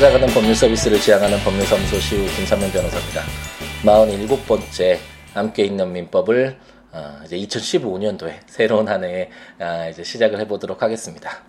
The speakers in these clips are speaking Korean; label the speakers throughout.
Speaker 1: 찾아가는 법률 서비스를 지향하는 법률사무소 시우 김삼면 변호사입니다. 47번째 함께 있는 민법을 어, 이제 2015년도에 새로운 한 해에 아, 이제 시작을 해보도록 하겠습니다.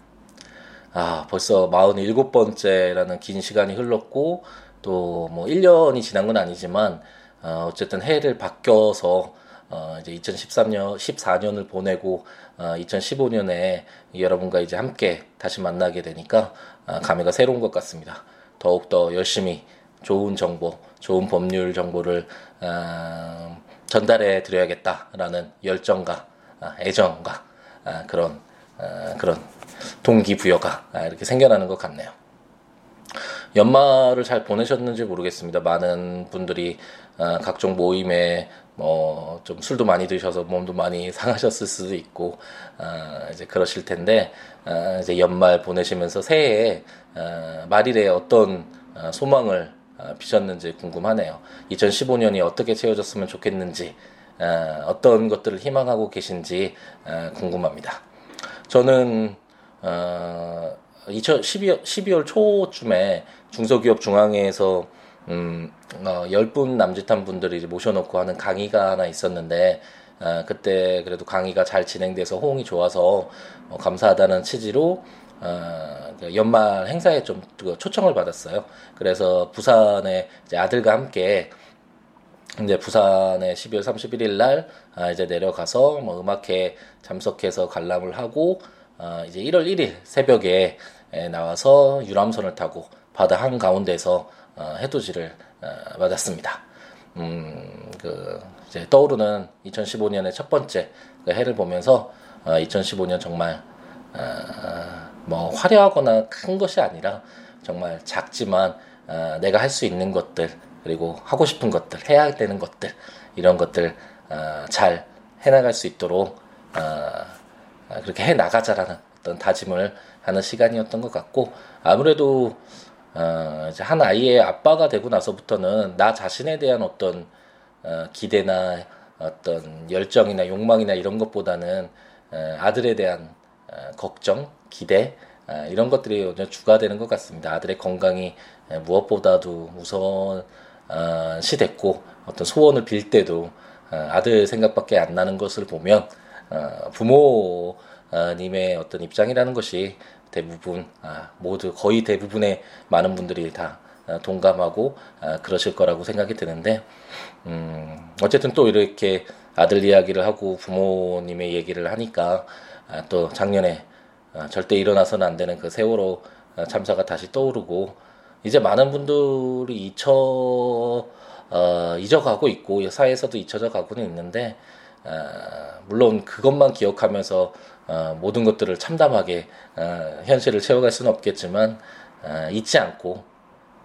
Speaker 1: 아, 벌써 47번째라는 긴 시간이 흘렀고 또 뭐 1년이 지난 건 아니지만 어, 어쨌든 해를 바뀌어서 어, 이제 2013년, 14년을 보내고 어, 2015년에 여러분과 이제 함께 다시 만나게 되니까 어, 감회가 새로운 것 같습니다. 더욱더 열심히 좋은 정보, 좋은 법률 정보를 어, 전달해 드려야겠다라는 열정과 어, 애정과 어, 그런 어, 그런 동기부여가 아, 이렇게 생겨나는 것 같네요. 연말을 잘 보내셨는지 모르겠습니다. 많은 분들이 어, 각종 모임에 뭐 좀 술도 많이 드셔서 몸도 많이 상하셨을 수도 있고 어, 이제 그러실 텐데 어, 이제 연말 보내시면서 새해에 어, 말일에 어떤 어, 소망을 어, 비셨는지 궁금하네요. 2015년이 어떻게 채워졌으면 좋겠는지 어, 어떤 것들을 희망하고 계신지 어, 궁금합니다. 저는 어, 2012월 12월 초쯤에 중소기업 중앙회에서 음, 어, 10분 남짓한 분들이 모셔놓고 하는 강의가 하나 있었는데, 어, 그때 그래도 강의가 잘 진행돼서 호응이 좋아서 어, 감사하다는 취지로 어, 그 연말 행사에 좀 초청을 받았어요. 그래서 부산에 이제 아들과 함께 이제 부산에 12월 31일 날 아, 이제 내려가서 뭐 음악회 참석해서 관람을 하고 어, 이제 1월 1일 새벽에 나와서 유람선을 타고 바다 한 가운데서 어, 해돋이를 어, 맞았습니다. 음, 그 이제 떠오르는 2015년의 첫 번째 그 해를 보면서 어, 2015년 정말 어, 뭐 화려하거나 큰 것이 아니라 정말 작지만 어, 내가 할 수 있는 것들 그리고 하고 싶은 것들 해야 되는 것들 이런 것들 어, 잘 해나갈 수 있도록 어, 그렇게 해 나가자라는 어떤 다짐을 하는 시간이었던 것 같고 아무래도 어, 이제 한 아이의 아빠가 되고 나서부터는 나 자신에 대한 어떤 어, 기대나 어떤 열정이나 욕망이나 이런 것보다는 어, 아들에 대한 어, 걱정, 기대 어, 이런 것들이 주가 되는 것 같습니다. 아들의 건강이 무엇보다도 우선시 됐고 어떤 소원을 빌 때도 어, 아들 생각밖에 안 나는 것을 보면 어, 부모님의 어떤 입장이라는 것이 대부분 아, 모두 거의 대부분의 많은 분들이 다 아, 동감하고 아, 그러실 거라고 생각이 드는데 음, 어쨌든 또 이렇게 아들 이야기를 하고 부모님의 얘기를 하니까 또 작년에 절대 일어나서는 안 되는 그 세월호 참사가 다시 떠오르고 이제 많은 분들이 잊혀 어, 잊어가고 있고 사회에서도 잊혀져 가고는 있는데 어, 물론 그것만 기억하면서 어, 모든 것들을 참담하게 어, 현실을 채워갈 수는 없겠지만 어, 잊지 않고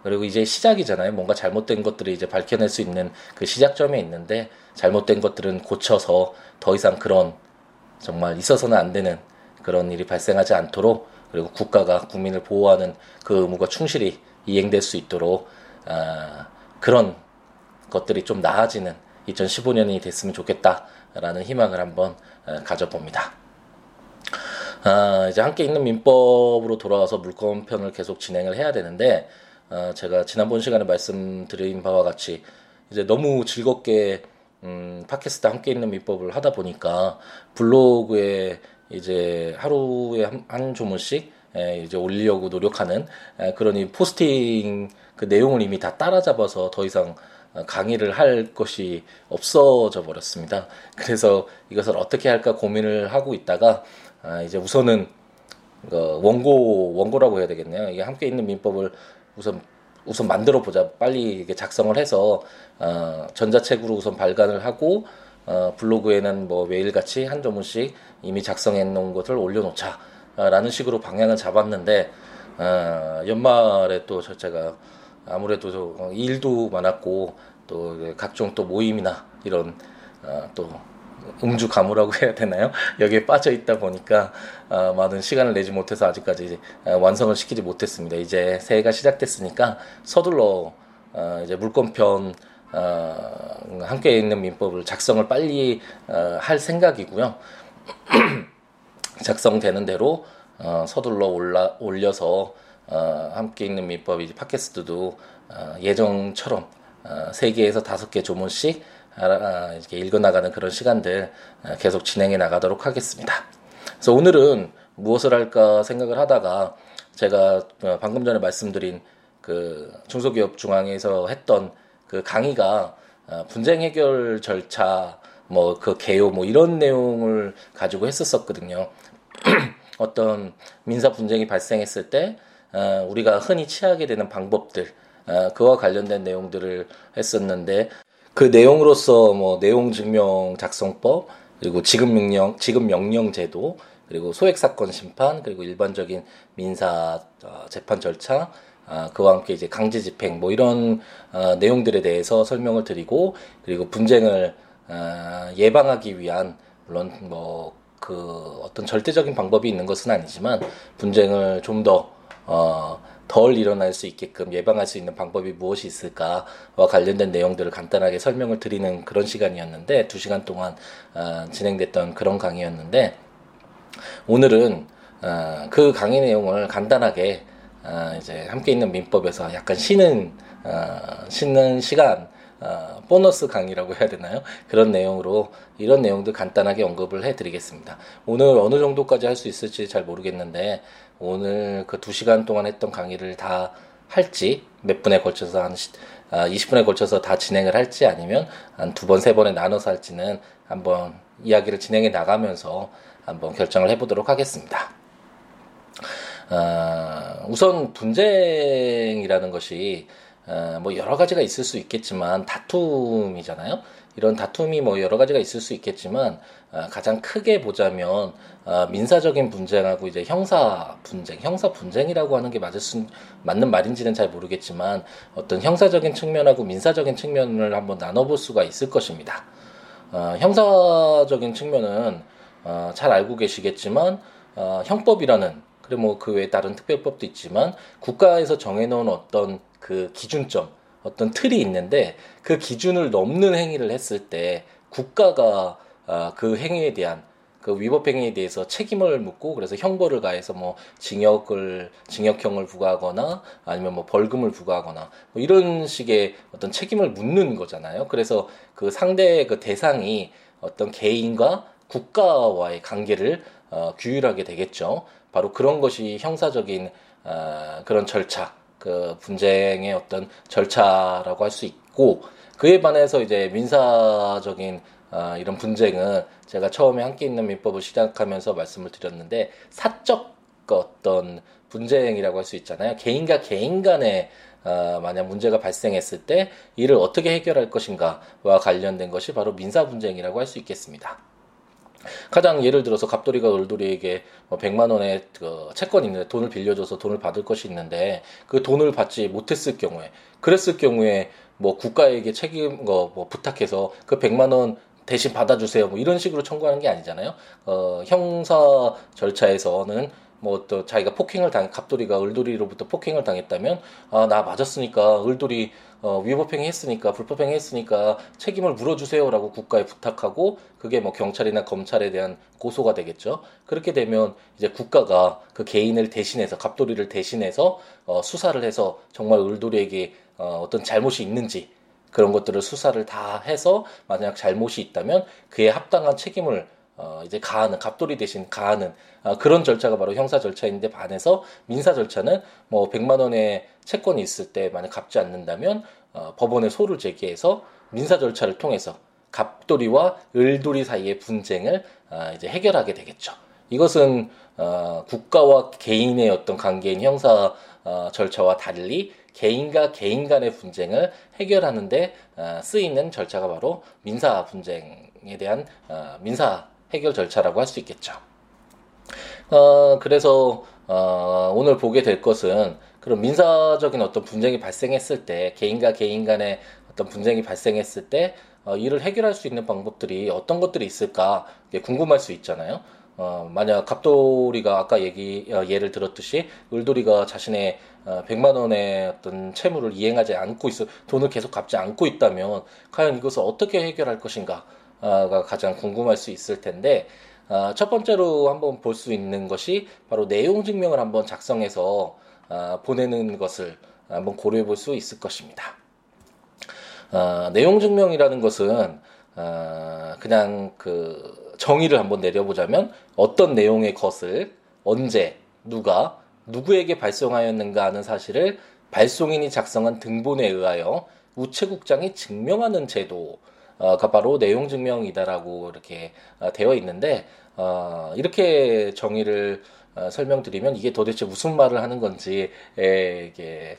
Speaker 1: 그리고 이제 시작이잖아요. 뭔가 잘못된 것들을 이제 밝혀낼 수 있는 그 시작점에 있는데 잘못된 것들은 고쳐서 더 이상 그런 정말 있어서는 안 되는 그런 일이 발생하지 않도록 그리고 국가가 국민을 보호하는 그 의무가 충실히 이행될 수 있도록 어, 그런 것들이 좀 나아지는 2015년이 됐으면 좋겠다 라는 희망을 한번 어, 가져봅니다. 아, 이제 함께 있는 민법으로 돌아와서 물건 편을 계속 진행을 해야 되는데 어, 제가 지난번 시간에 말씀드린 바와 같이 이제 너무 즐겁게 음, 팟캐스트 함께 있는 민법을 하다 보니까 블로그에 이제 하루에 한, 한 조문씩 에, 이제 올리려고 노력하는 에, 그런 이 포스팅 그 내용을 이미 다 따라잡아서 더 이상 강의를 할 것이 없어져 버렸습니다. 그래서 이것을 어떻게 할까 고민을 하고 있다가 아, 이제 우선은 그 원고 원고라고 해야 되겠네요. 이게 함께 있는 민법을 우선 우선 만들어 보자. 빨리 작성을 해서 어, 전자책으로 우선 발간을 하고 어, 블로그에는 뭐 매일 같이 한 조문씩 이미 작성해 놓은 것을 올려놓자 라는 식으로 방향을 잡았는데 어, 연말에 또 제가 아무래도 일도 많았고 또 각종 또 모임이나 이런 어, 또 음주 가무라고 해야 되나요? 여기에 빠져 있다 보니까 어, 많은 시간을 내지 못해서 아직까지 어, 완성을 시키지 못했습니다. 이제 새해가 시작됐으니까 서둘러 어, 이제 물권편 어, 함께 있는 민법을 작성을 빨리 어, 할 생각이고요. 작성되는 대로 어, 서둘러 올라, 올려서 어, 함께 있는 민법 이제 팟캐스트도 어, 예정처럼 어, 3개에서 5개 조문씩 아, 이렇게 읽어나가는 그런 시간들 어, 계속 진행해 나가도록 하겠습니다. 그래서 오늘은 무엇을 할까 생각을 하다가 제가 어, 방금 전에 말씀드린 그 중소기업 중앙에서 했던 그 강의가 어, 분쟁 해결 절차 뭐 그 개요 뭐 이런 내용을 가지고 했었었거든요. 어떤 민사 분쟁이 발생했을 때 어, 우리가 흔히 취하게 되는 방법들 어, 그와 관련된 내용들을 했었는데 그 내용으로서 뭐 내용 증명 작성법 그리고 지급 명령 지급 명령 제도 그리고 소액 사건 심판 그리고 일반적인 민사 어, 재판 절차 아, 그와 함께 이제 강제 집행 뭐 이런 어, 내용들에 대해서 설명을 드리고 그리고 분쟁을 어, 예방하기 위한 물론 뭐 그 어떤 절대적인 방법이 있는 것은 아니지만 분쟁을 좀더 어, 덜 일어날 수 있게끔 예방할 수 있는 방법이 무엇이 있을까와 관련된 내용들을 간단하게 설명을 드리는 그런 시간이었는데 두 시간 동안 어, 진행됐던 그런 강의였는데 오늘은 어, 그 강의 내용을 간단하게 어, 이제 함께 있는 민법에서 약간 쉬는 어, 쉬는 시간 어, 보너스 강의라고 해야 되나요? 그런 내용으로 이런 내용들 간단하게 언급을 해드리겠습니다. 오늘 어느 정도까지 할 수 있을지 잘 모르겠는데 오늘 그 두 시간 동안 했던 강의를 다 할지 몇 분에 걸쳐서 한 아, 20분에 걸쳐서 다 진행을 할지 아니면 한 두 번, 세 번에 나눠서 할지는 한번 이야기를 진행해 나가면서 한번 결정을 해보도록 하겠습니다. 어, 우선 분쟁이라는 것이 어, 뭐 여러 가지가 있을 수 있겠지만 다툼이잖아요. 이런 다툼이 뭐 여러 가지가 있을 수 있겠지만 어, 가장 크게 보자면 어, 민사적인 분쟁하고 이제 형사 분쟁, 형사 분쟁이라고 하는 게 맞을 수 맞는 말인지는 잘 모르겠지만 어떤 형사적인 측면하고 민사적인 측면을 한번 나눠볼 수가 있을 것입니다. 어, 형사적인 측면은 어, 잘 알고 계시겠지만 어, 형법이라는 그리고 뭐 그 외에 다른 특별법도 있지만 국가에서 정해놓은 어떤 그 기준점 어떤 틀이 있는데 그 기준을 넘는 행위를 했을 때 국가가 어, 그 행위에 대한 그 위법 행위에 대해서 책임을 묻고 그래서 형벌을 가해서 뭐 징역을 징역형을 부과하거나 아니면 뭐 벌금을 부과하거나 뭐 이런 식의 어떤 책임을 묻는 거잖아요. 그래서 그 상대의 그 대상이 어떤 개인과 국가와의 관계를 어, 규율하게 되겠죠. 바로 그런 것이 형사적인 어, 그런 절차, 그 분쟁의 어떤 절차라고 할 수 있고 그에 반해서 이제 민사적인 어, 이런 분쟁은 제가 처음에 함께 있는 민법을 시작하면서 말씀을 드렸는데 사적 어떤 분쟁이라고 할 수 있잖아요. 개인과 개인 간의 어, 만약 문제가 발생했을 때 이를 어떻게 해결할 것인가와 관련된 것이 바로 민사 분쟁이라고 할 수 있겠습니다. 가장 예를 들어서 갑돌이가 을돌이에게 뭐 100만 원의 그 채권이 있는데 돈을 빌려줘서 돈을 받을 것이 있는데 그 돈을 받지 못했을 경우에 그랬을 경우에 뭐 국가에게 책임 거뭐 부탁해서 그 100만 원 대신 받아주세요. 뭐 이런 식으로 청구하는 게 아니잖아요. 어, 형사 절차에서는 뭐 또 자기가 폭행을 당 갑돌이가 을돌이로부터 폭행을 당했다면 아 나 맞았으니까 을돌이 어, 위법행위 했으니까 불법행위 했으니까 책임을 물어주세요라고 국가에 부탁하고 그게 뭐 경찰이나 검찰에 대한 고소가 되겠죠. 그렇게 되면 이제 국가가 그 개인을 대신해서 갑돌이를 대신해서 어, 수사를 해서 정말 을돌이에게 어, 어떤 잘못이 있는지 그런 것들을 수사를 다 해서 만약 잘못이 있다면 그에 합당한 책임을 어, 이제 가하는 갑돌이 대신 가하는 어, 그런 절차가 바로 형사 절차인데 반해서 민사 절차는 뭐 100만 원의 채권이 있을 때 만약 갚지 않는다면 어, 법원에 소를 제기해서 민사 절차를 통해서 갑돌이와 을돌이 사이의 분쟁을 어, 이제 해결하게 되겠죠. 이것은 어, 국가와 개인의 어떤 관계인 형사 어, 절차와 달리 개인과 개인 간의 분쟁을 해결하는데 어, 쓰이는 절차가 바로 민사 분쟁에 대한 어, 민사 해결 절차라고 할 수 있겠죠. 어, 그래서 어, 오늘 보게 될 것은 그런 민사적인 어떤 분쟁이 발생했을 때 개인과 개인 간의 어떤 분쟁이 발생했을 때 어, 이를 해결할 수 있는 방법들이 어떤 것들이 있을까 궁금할 수 있잖아요. 어, 만약 갑돌이가 아까 얘기 어, 예를 들었듯이 을돌이가 자신의 어, 100만 원의 어떤 채무를 이행하지 않고 있어 돈을 계속 갚지 않고 있다면 과연 이것을 어떻게 해결할 것인가 가 가장 궁금할 수 있을 텐데 어, 첫 번째로 한번 볼 수 있는 것이 바로 내용 증명을 한번 작성해서 아, 보내는 것을 한번 고려해 볼 수 있을 것입니다. 아, 내용 증명이라는 것은 아, 그냥 그 정의를 한번 내려보자면 어떤 내용의 것을 언제 누가 누구에게 발송하였는가 하는 사실을 발송인이 작성한 등본에 의하여 우체국장이 증명하는 제도 가 바로 내용 증명이다라고 이렇게 되어 있는데 어, 이렇게 정의를 어, 설명드리면 이게 도대체 무슨 말을 하는 건지 이게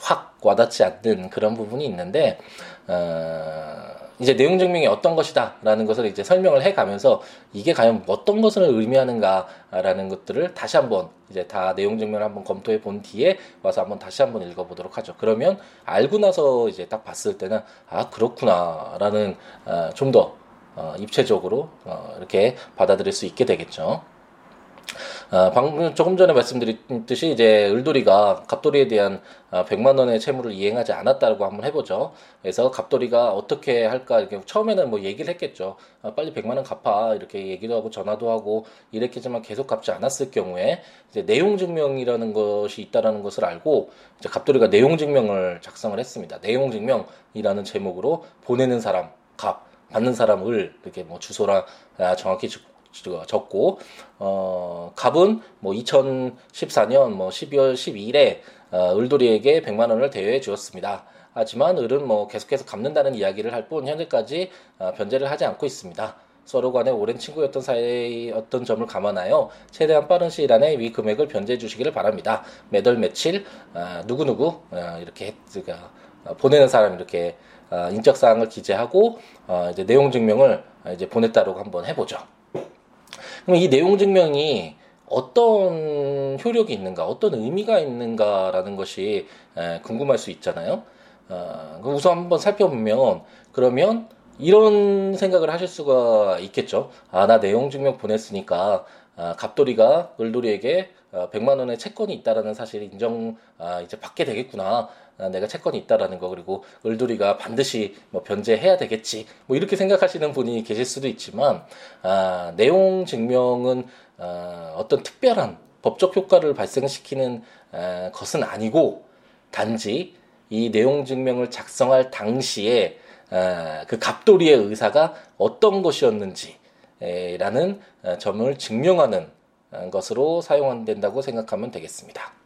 Speaker 1: 확 와닿지 않는 그런 부분이 있는데 어, 이제 내용 증명이 어떤 것이다라는 것을 이제 설명을 해가면서 이게 과연 어떤 것을 의미하는가라는 것들을 다시 한번 이제 다 내용 증명을 한번 검토해 본 뒤에 와서 한번 다시 한번 읽어보도록 하죠. 그러면 알고 나서 이제 딱 봤을 때는 아 그렇구나라는 어, 좀더 어, 입체적으로 어, 이렇게 받아들일 수 있게 되겠죠. 아, 방금 조금 전에 말씀드렸듯이 이제 을돌이가 갑돌이에 대한 아, 100만 원의 채무를 이행하지 않았다고 한번 해보죠. 그래서 갑돌이가 어떻게 할까 이렇게 처음에는 뭐 얘기를 했겠죠. 아, 빨리 100만 원 갚아 이렇게 얘기도 하고 전화도 하고 이랬겠지만 계속 갚지 않았을 경우에 이제 내용 증명이라는 것이 있다라는 것을 알고 이제 갑돌이가 내용 증명을 작성을 했습니다. 내용 증명이라는 제목으로 보내는 사람 갑 받는 사람을 이렇게 뭐 주소랑 정확히 적고 어 갑은 뭐 2014년 뭐 12월 12일에 어, 을돌이에게 100만 원을 대여해 주었습니다. 하지만 을은 뭐 계속해서 갚는다는 이야기를 할 뿐 현재까지 어, 변제를 하지 않고 있습니다. 서로 간에 오랜 친구였던 사이였던 점을 감안하여 최대한 빠른 시일 안에 위 금액을 변제해 주시기를 바랍니다. 매달 며칠 어, 누구누구 어, 이렇게 그러니까 보내는 사람 이렇게 어, 인적 사항을 기재하고 어, 이제 내용 증명을 이제 보냈다고 한번 해보죠. 그럼 이 내용 증명이 어떤 효력이 있는가, 어떤 의미가 있는가라는 것이 궁금할 수 있잖아요. 어, 우선 한번 살펴보면 그러면 이런 생각을 하실 수가 있겠죠. 아, 나 내용 증명 보냈으니까 아, 갑돌이가 을돌이에게 어, 100만 원의 채권이 있다라는 사실을 인정 아, 이제 받게 되겠구나. 아, 내가 채권이 있다라는 거 그리고 을돌이가 반드시 뭐 변제해야 되겠지. 뭐 이렇게 생각하시는 분이 계실 수도 있지만 아, 내용 증명은 아, 어떤 특별한 법적 효과를 발생시키는 아, 것은 아니고 단지 이 내용 증명을 작성할 당시에 아, 그 갑돌이의 의사가 어떤 것이었는지라는 아, 점을 증명하는 것으로 사용된다고 생각하면 되겠습니다.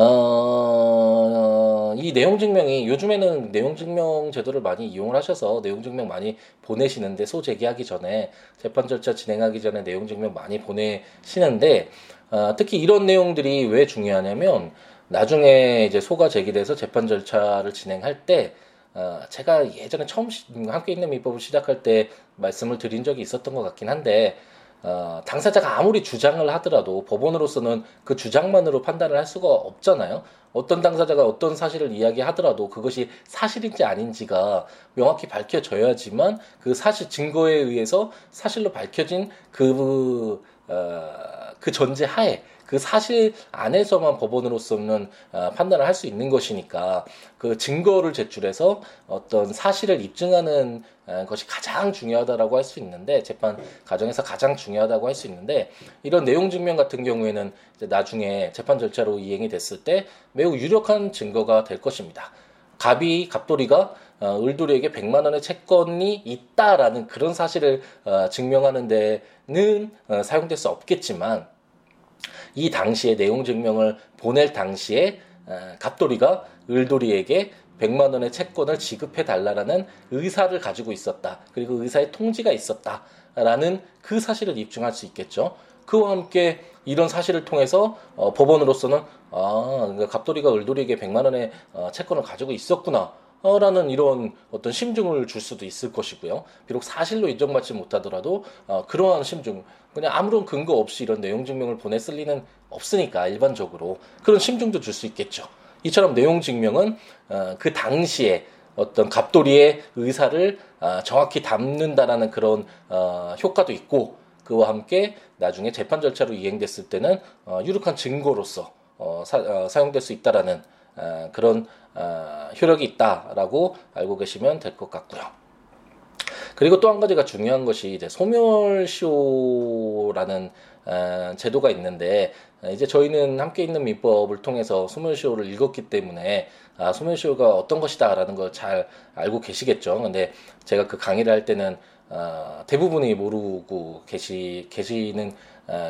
Speaker 1: 어, 이 내용 증명이 요즘에는 내용 증명 제도를 많이 이용을 하셔서 내용 증명 많이 보내시는데 소 제기하기 전에 재판 절차 진행하기 전에 내용 증명 많이 보내시는데 어, 특히 이런 내용들이 왜 중요하냐면 나중에 이제 소가 제기돼서 재판 절차를 진행할 때 어, 제가 예전에 처음 함께 있는 민법을 시작할 때 말씀을 드린 적이 있었던 것 같긴 한데 어, 당사자가 아무리 주장을 하더라도 법원으로서는 그 주장만으로 판단을 할 수가 없잖아요. 어떤 당사자가 어떤 사실을 이야기하더라도 그것이 사실인지 아닌지가 명확히 밝혀져야지만 그 사실 증거에 의해서 사실로 밝혀진 그, 어, 그 전제 하에 그 사실 안에서만 법원으로서는 어, 판단을 할 수 있는 것이니까 그 증거를 제출해서 어떤 사실을 입증하는 어, 것이 가장 중요하다라고 할 수 있는데 재판 과정에서 가장 중요하다고 할 수 있는데 이런 내용 증명 같은 경우에는 나중에 재판 절차로 이행이 됐을 때 매우 유력한 증거가 될 것입니다. 갑이 갑돌이가 어, 을돌이에게 100만 원의 채권이 있다라는 그런 사실을 어, 증명하는 데는 어, 사용될 수 없겠지만 이 당시에 내용 증명을 보낼 당시에 어, 갑돌이가 을돌이에게 100만 원의 채권을 지급해 달라라는 의사를 가지고 있었다. 그리고 의사의 통지가 있었다라는 그 사실을 입증할 수 있겠죠. 그와 함께 이런 사실을 통해서 어, 법원으로서는 아, 그러니까 갑돌이가 을돌이에게 100만 원의 어, 채권을 가지고 있었구나. 라는 이런 어떤 심증을 줄 수도 있을 것이고요. 비록 사실로 인정받지 못하더라도 어, 그러한 심증, 그냥 아무런 근거 없이 이런 내용 증명을 보냈을 리는 없으니까 일반적으로 그런 심증도 줄 수 있겠죠. 이처럼 내용 증명은 어, 그 당시에 어떤 갑돌이의 의사를 어, 정확히 담는다라는 그런 어, 효과도 있고 그와 함께 나중에 재판 절차로 이행됐을 때는 어, 유력한 증거로서 어, 사, 어, 사용될 수 있다라는 어, 그런 어, 효력이 있다라고 알고 계시면 될 것 같고요. 그리고 또 한 가지가 중요한 것이 이제 소멸시효라는 어, 제도가 있는데 이제 저희는 함께 있는 민법을 통해서 소멸시효를 읽었기 때문에 아, 소멸시효가 어떤 것이다라는 걸 잘 알고 계시겠죠. 근데 제가 그 강의를 할 때는 어, 대부분이 모르고 계시 계시는 어,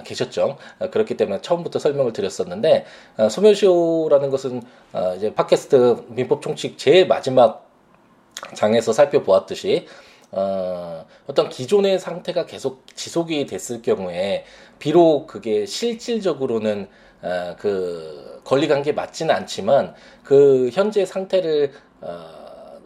Speaker 1: 계셨죠. 어, 그렇기 때문에 처음부터 설명을 드렸었는데 어, 소멸시효라는 것은 어, 이제 팟캐스트 민법 총칙 제일 마지막 장에서 살펴보았듯이 어, 어떤 기존의 상태가 계속 지속이 됐을 경우에 비록 그게 실질적으로는 어, 그 권리 관계 맞지는 않지만 그 현재 상태를 어,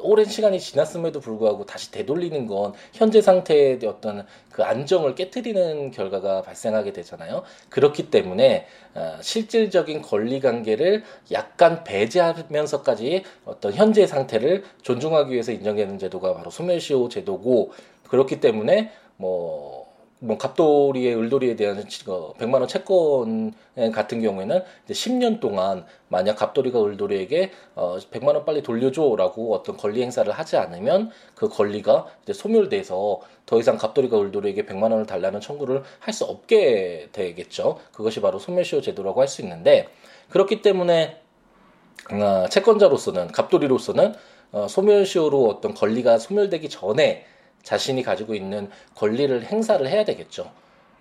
Speaker 1: 오랜 시간이 지났음에도 불구하고 다시 되돌리는 건 현재 상태의 어떤 그 안정을 깨뜨리는 결과가 발생하게 되잖아요. 그렇기 때문에 어, 실질적인 권리 관계를 약간 배제하면서까지 어떤 현재 상태를 존중하기 위해서 인정되는 제도가 바로 소멸시효 제도고 그렇기 때문에 뭐 뭐 갑돌이의 을돌이에 대한 100만 원 채권 같은 경우에는 이제 10년 동안 만약 갑돌이가 을돌이에게 어 100만 원 빨리 돌려줘라고 어떤 권리 행사를 하지 않으면 그 권리가 이제 소멸돼서 더 이상 갑돌이가 을돌이에게 100만 원을 달라는 청구를 할 수 없게 되겠죠. 그것이 바로 소멸시효 제도라고 할 수 있는데 그렇기 때문에 어, 채권자로서는 갑돌이로서는 어, 소멸시효로 어떤 권리가 소멸되기 전에 자신이 가지고 있는 권리를 행사를 해야 되겠죠.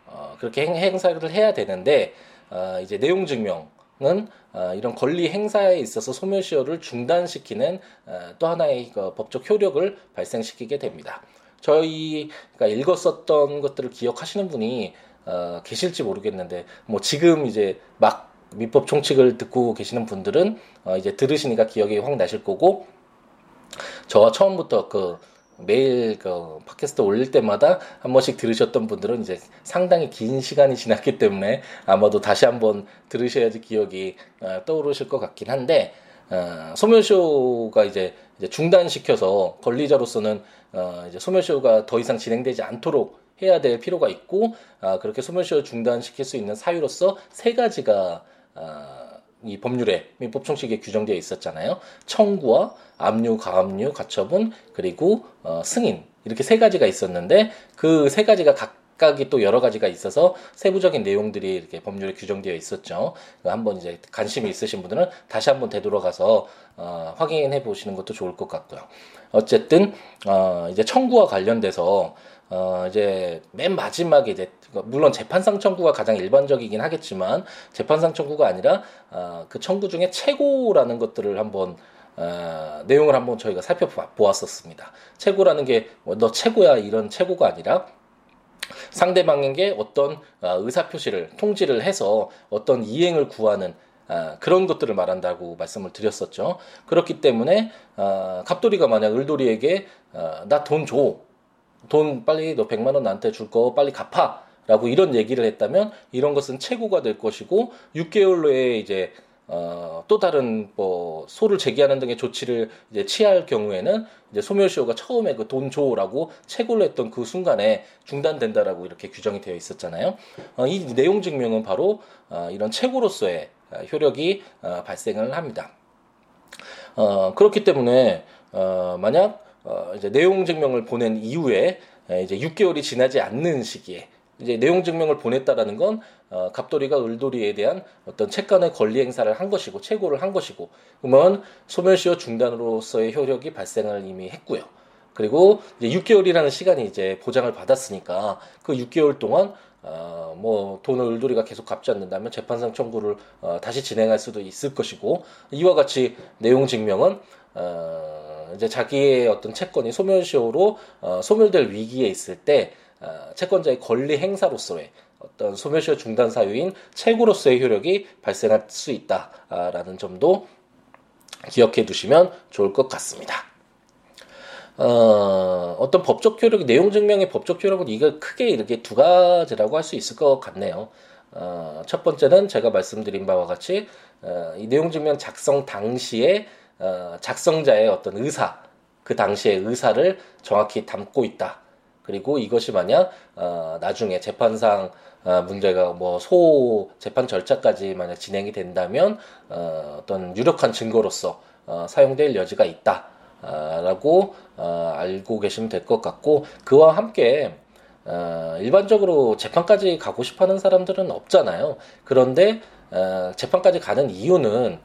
Speaker 1: 어, 그렇게 행, 행사를 해야 되는데 어, 이제 내용 증명은 어, 이런 권리 행사에 있어서 소멸시효를 중단시키는 어, 또 하나의 그 법적 효력을 발생시키게 됩니다. 저희가 읽었었던 것들을 기억하시는 분이 어, 계실지 모르겠는데 뭐 지금 이제 막 민법 총칙을 듣고 계시는 분들은 어, 이제 들으시니까 기억이 확 나실 거고 저와 처음부터 그 매일 그 팟캐스트 올릴 때마다 한 번씩 들으셨던 분들은 이제 상당히 긴 시간이 지났기 때문에 아마도 다시 한번 들으셔야지 기억이 어, 떠오르실 것 같긴 한데 어, 소멸쇼가 이제, 이제 중단시켜서 권리자로서는 어, 이제 소멸쇼가 더 이상 진행되지 않도록 해야 될 필요가 있고 아, 그렇게 소멸쇼를 중단시킬 수 있는 사유로서 세 가지가 아, 이 법률에 민법 총칙에 규정되어 있었잖아요. 청구와 압류, 가압류, 가처분 그리고 어, 승인 이렇게 세 가지가 있었는데 그 세 가지가 각각이 또 여러 가지가 있어서 세부적인 내용들이 이렇게 법률에 규정되어 있었죠. 한번 이제 관심이 있으신 분들은 다시 한번 되돌아가서 어, 확인해 보시는 것도 좋을 것 같고요. 어쨌든 어, 이제 청구와 관련돼서 어, 이제 맨 마지막에 이제 물론 재판상 청구가 가장 일반적이긴 하겠지만 재판상 청구가 아니라 어, 그 청구 중에 최고라는 것들을 한번 어, 내용을 한번 저희가 살펴보았었습니다. 최고라는 게너뭐 최고야 이런 최고가 아니라 상대방에게 어떤 어, 의사 표시를 통지를 해서 어떤 이행을 구하는 아, 그런 것들을 말한다고 말씀을 드렸었죠. 그렇기 때문에 아, 갑돌이가 만약 을돌이에게 아, 나돈 줘. 돈 빨리 너 100만 원 나한테 줄 거 빨리 갚아. 라고 이런 얘기를 했다면 이런 것은 최고가 될 것이고 6개월 내에 이제 어, 또 다른 뭐 소를 제기하는 등의 조치를 이제 취할 경우에는 이제 소멸시효가 처음에 그 돈 줘라고 채굴을 했던 그 순간에 중단된다라고 이렇게 규정이 되어 있었잖아요. 어, 이 내용 증명은 바로 어, 이런 채굴로서의 효력이 어, 발생을 합니다. 어, 그렇기 때문에 어, 만약 어, 이제 내용 증명을 보낸 이후에 이제 6개월이 지나지 않는 시기에 이제 내용 증명을 보냈다라는 건 어, 갑돌이가 을돌이에 대한 어떤 채권의 권리 행사를 한 것이고 최고를 한 것이고 그러면 소멸시효 중단으로서의 효력이 발생을 이미 했고요. 그리고 이제 6개월이라는 시간이 이제 보장을 받았으니까 그 6개월 동안 어, 뭐 돈을 을돌이가 계속 갚지 않는다면 재판상 청구를 어, 다시 진행할 수도 있을 것이고 이와 같이 내용 증명은 어, 이제 자기의 어떤 채권이 소멸시효로 어, 소멸될 위기에 있을 때 어, 채권자의 권리 행사로서의 어떤 소멸시효 중단 사유인 채고로서의 효력이 발생할 수 있다라는 점도 기억해 두시면 좋을 것 같습니다. 어, 어떤 법적 효력, 내용 증명의 법적 효력은 이거 크게 이렇게 두 가지라고 할 수 있을 것 같네요. 어, 첫 번째는 제가 말씀드린 바와 같이 어, 이 내용 증명 작성 당시에 어, 작성자의 어떤 의사, 그 당시의 의사를 정확히 담고 있다. 그리고 이것이 만약 어, 나중에 재판상 어, 문제가 뭐 소 재판 절차까지 만약 진행이 된다면 어, 어떤 유력한 증거로서 어, 사용될 여지가 있다. 라고 어, 알고 계시면 될 것 같고 그와 함께 어, 일반적으로 재판까지 가고 싶어하는 사람들은 없잖아요. 그런데 어, 재판까지 가는 이유는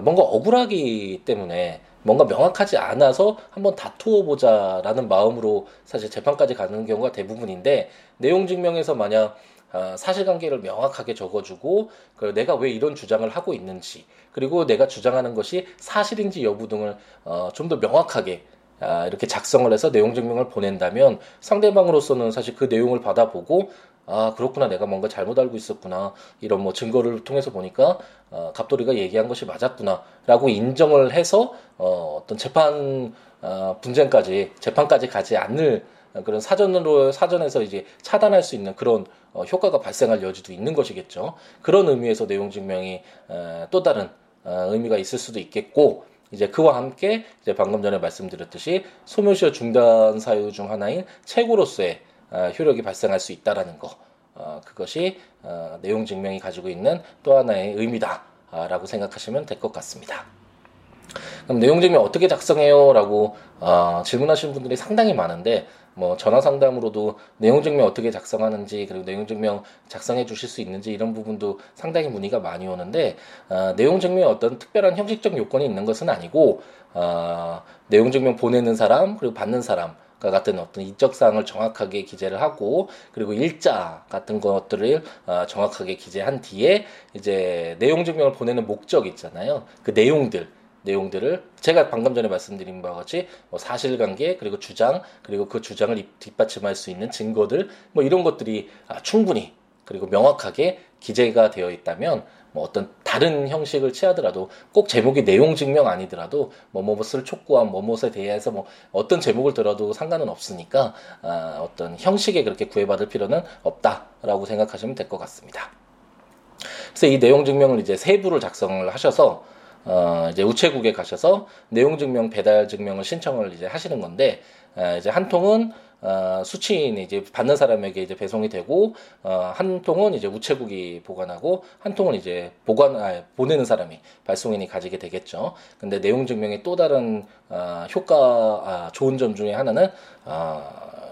Speaker 1: 뭔가 억울하기 때문에 뭔가 명확하지 않아서 한번 다투어 보자라는 마음으로 사실 재판까지 가는 경우가 대부분인데 내용 증명에서 만약 어, 사실관계를 명확하게 적어주고 그 내가 왜 이런 주장을 하고 있는지 그리고 내가 주장하는 것이 사실인지 여부 등을 어, 좀더 명확하게 아, 이렇게 작성을 해서 내용 증명을 보낸다면 상대방으로서는 사실 그 내용을 받아보고 아 그렇구나. 내가 뭔가 잘못 알고 있었구나. 이런 뭐 증거를 통해서 보니까 어, 갑돌이가 얘기한 것이 맞았구나라고 인정을 해서 어, 어떤 재판 어, 분쟁까지 재판까지 가지 않을 그런 사전으로 사전에서 이제 차단할 수 있는 그런 어, 효과가 발생할 여지도 있는 것이겠죠. 그런 의미에서 내용 증명이 어, 또 다른 어, 의미가 있을 수도 있겠고 이제 그와 함께 이제 방금 전에 말씀드렸듯이 소멸시효 중단 사유 중 하나인 최고로서의 어, 효력이 발생할 수 있다라는 거. 어, 그것이 어, 내용 증명이 가지고 있는 또 하나의 의미다라고 생각하시면 될 것 같습니다. 그럼 내용 증명 어떻게 작성해요?라고 어, 질문하시는 분들이 상당히 많은데 뭐 전화 상담으로도 내용 증명 어떻게 작성하는지 그리고 내용 증명 작성해 주실 수 있는지 이런 부분도 상당히 문의가 많이 오는데 어, 내용 증명에 어떤 특별한 형식적 요건이 있는 것은 아니고 어, 내용 증명 보내는 사람 그리고 받는 사람 과 같은 어떤 이적 사항을 정확하게 기재를 하고 그리고 일자 같은 것들을 어, 정확하게 기재한 뒤에 이제 내용 증명을 보내는 목적 있잖아요. 그 내용들 내용들을 제가 방금 전에 말씀드린 바와 같이 뭐 사실관계 그리고 주장 그리고 그 주장을 뒷받침할 수 있는 증거들 뭐 이런 것들이 아, 충분히 그리고 명확하게 기재가 되어 있다면 뭐 어떤 다른 형식을 취하더라도 꼭 제목이 내용 증명 아니더라도 뭐뭐뭇을 촉구한 뭐뭇에 대해서 뭐 어떤 제목을 들어도 상관은 없으니까 아, 어떤 형식에 그렇게 구애받을 필요는 없다라고 생각하시면 될 것 같습니다. 그래서 이 내용 증명을 이제 세부를 작성을 하셔서 어, 이제 우체국에 가셔서 내용 증명 배달 증명을 신청을 이제 하시는 건데 어, 이제 한 통은 어, 수취인이 이제 받는 사람에게 이제 배송이 되고 어, 한 통은 이제 우체국이 보관하고 한 통은 이제 보관 아, 보내는 사람이 발송인이 가지게 되겠죠. 근데 내용 증명의 또 다른 어, 효과 아, 좋은 점 중에 하나는 어,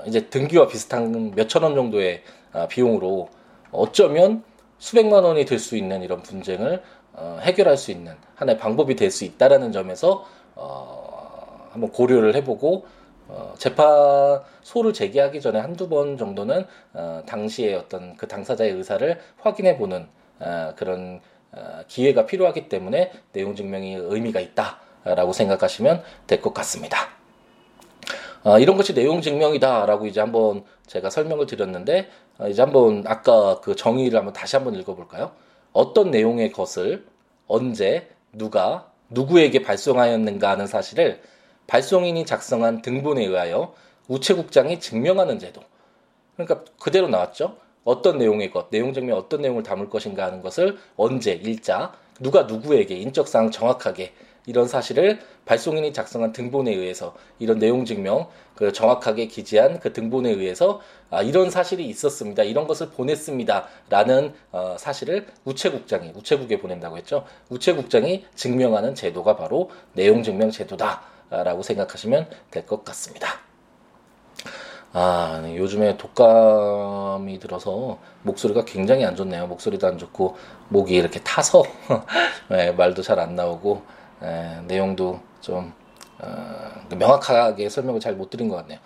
Speaker 1: 이제 등기와 비슷한 몇천 원 정도의 어, 비용으로 어쩌면 수백만 원이 될 수 있는 이런 분쟁을 어, 해결할 수 있는 하나의 방법이 될 수 있다라는 점에서 어, 한번 고려를 해보고 어, 재판소를 제기하기 전에 한두 번 정도는 어, 당시의 어떤 그 당사자의 의사를 확인해 보는 어, 그런 어, 기회가 필요하기 때문에 내용 증명이 의미가 있다라고 생각하시면 될 것 같습니다. 어, 이런 것이 내용 증명이다라고 이제 한번 제가 설명을 드렸는데 어, 이제 한번 아까 그 정의를 한번 다시 한번 읽어볼까요? 어떤 내용의 것을 언제 누가 누구에게 발송하였는가 하는 사실을 발송인이 작성한 등본에 의하여 우체국장이 증명하는 제도. 그러니까 그대로 나왔죠. 어떤 내용의 것, 내용 증명 어떤 내용을 담을 것인가 하는 것을 언제, 일자, 누가 누구에게 인적사항 정확하게 이런 사실을 발송인이 작성한 등본에 의해서 이런 내용 증명 그 정확하게 기재한 그 등본에 의해서 아, 이런 사실이 있었습니다. 이런 것을 보냈습니다라는 어, 사실을 우체국장이 우체국에 보낸다고 했죠. 우체국장이 증명하는 제도가 바로 내용 증명 제도다 라고 생각하시면 될 것 같습니다. 아, 네, 요즘에 독감이 들어서 목소리가 굉장히 안 좋네요. 목소리도 안 좋고 목이 이렇게 타서 네, 말도 잘 안 나오고 에, 내용도 좀 어, 명확하게 설명을 잘 못 드린 것 같네요.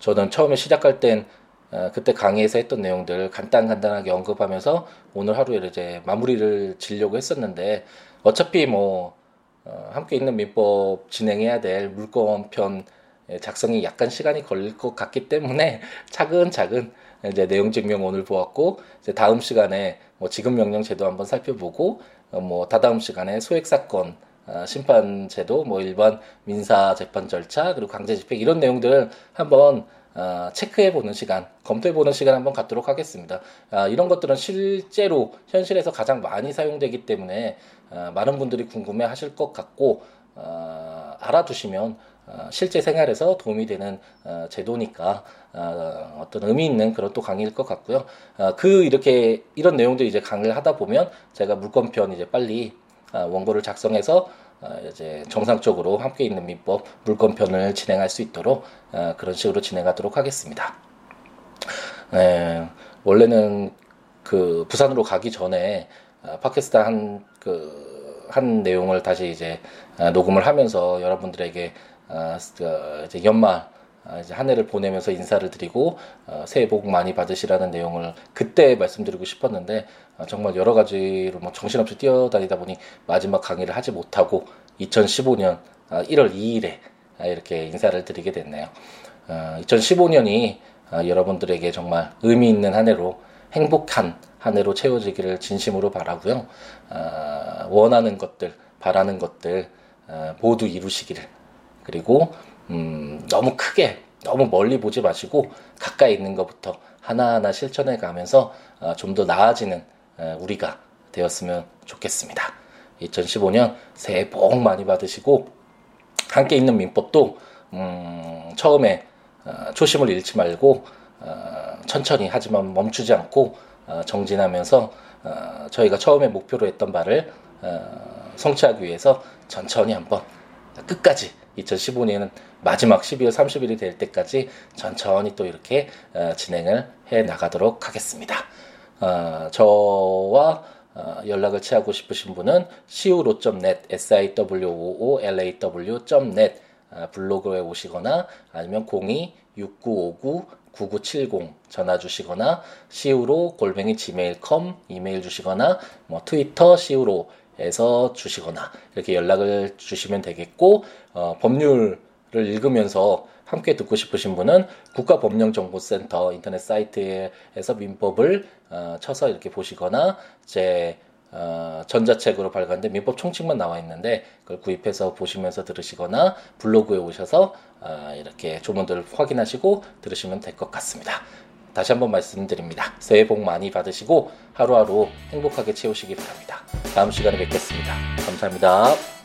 Speaker 1: 저는 처음에 시작할 땐 어, 그때 강의에서 했던 내용들 간단 간단하게 언급하면서 오늘 하루에 이제 마무리를 지려고 했었는데 어차피 뭐 어, 함께 있는 민법 진행해야 될 물권편 작성이 약간 시간이 걸릴 것 같기 때문에 차근차근 이제 내용 증명 오늘 보았고 이제 다음 시간에 뭐 지급 명령 제도 한번 살펴보고 어, 뭐 다다음 시간에 소액 사건 어, 심판 제도, 뭐 일반 민사 재판 절차, 그리고 강제 집행 이런 내용들을 한번 어, 체크해 보는 시간, 검토해 보는 시간 한번 갖도록 하겠습니다. 아, 이런 것들은 실제로 현실에서 가장 많이 사용되기 때문에 어, 많은 분들이 궁금해 하실 것 같고, 어, 알아두시면 어, 실제 생활에서 도움이 되는 어, 제도니까 어, 어떤 의미 있는 그런 또 강의일 것 같고요. 어, 그 이렇게 이런 내용들 이제 강의를 하다 보면 제가 물권편 이제 빨리 아, 원고를 작성해서 어, 이제 정상적으로 함께 있는 민법 물권편을 진행할 수 있도록 어, 그런 식으로 진행하도록 하겠습니다. 네, 원래는 그 부산으로 가기 전에 어, 팟캐스트 한 그 한 내용을 다시 이제 녹음을 하면서 여러분들에게 그 이제 연말 이제 한 해를 보내면서 인사를 드리고 새해 복 많이 받으시라는 내용을 그때 말씀드리고 싶었는데 정말 여러 가지로 뭐 정신없이 뛰어다니다 보니 마지막 강의를 하지 못하고 2015년 1월 2일에 이렇게 인사를 드리게 됐네요. 2015년이 여러분들에게 정말 의미 있는 한 해로 행복한 한 해로 채워지기를 진심으로 바라고요. 원하는 것들, 바라는 것들 모두 이루시기를 그리고 음, 너무 크게 너무 멀리 보지 마시고 가까이 있는 것부터 하나하나 실천해 가면서 좀더 나아지는 우리가 되었으면 좋겠습니다. 2015년 새해 복 많이 받으시고 함께 있는 민법도 음, 처음에 어, 초심을 잃지 말고 어, 천천히 하지만 멈추지 않고 어, 정진하면서 어, 저희가 처음에 목표로 했던 바를 어, 성취하기 위해서 천천히 한번 끝까지 2015년은 마지막 12월 30일이 될 때까지 천천히 또 이렇게 어, 진행을 해 나가도록 하겠습니다. 어, 저와 어, 연락을 취하고 싶으신 분은 siwo.net, siwoolaw.net 어, 블로그에 오시거나 아니면 02-6959-9970 전화 주시거나 siwo 골뱅이 gmail.com 이메일 주시거나 뭐 트위터 siwo에서 주시거나 이렇게 연락을 주시면 되겠고 어, 법률을 읽으면서 함께 듣고 싶으신 분은 국가법령정보센터 인터넷 사이트에서 민법을 어, 쳐서 이렇게 보시거나 제 어, 전자책으로 발간된 민법 총칙만 나와 있는데 그걸 구입해서 보시면서 들으시거나 블로그에 오셔서 어, 이렇게 조문들을 확인하시고 들으시면 될 것 같습니다. 다시 한번 말씀드립니다. 새해 복 많이 받으시고 하루하루 행복하게 채우시기 바랍니다. 다음 시간에 뵙겠습니다. 감사합니다.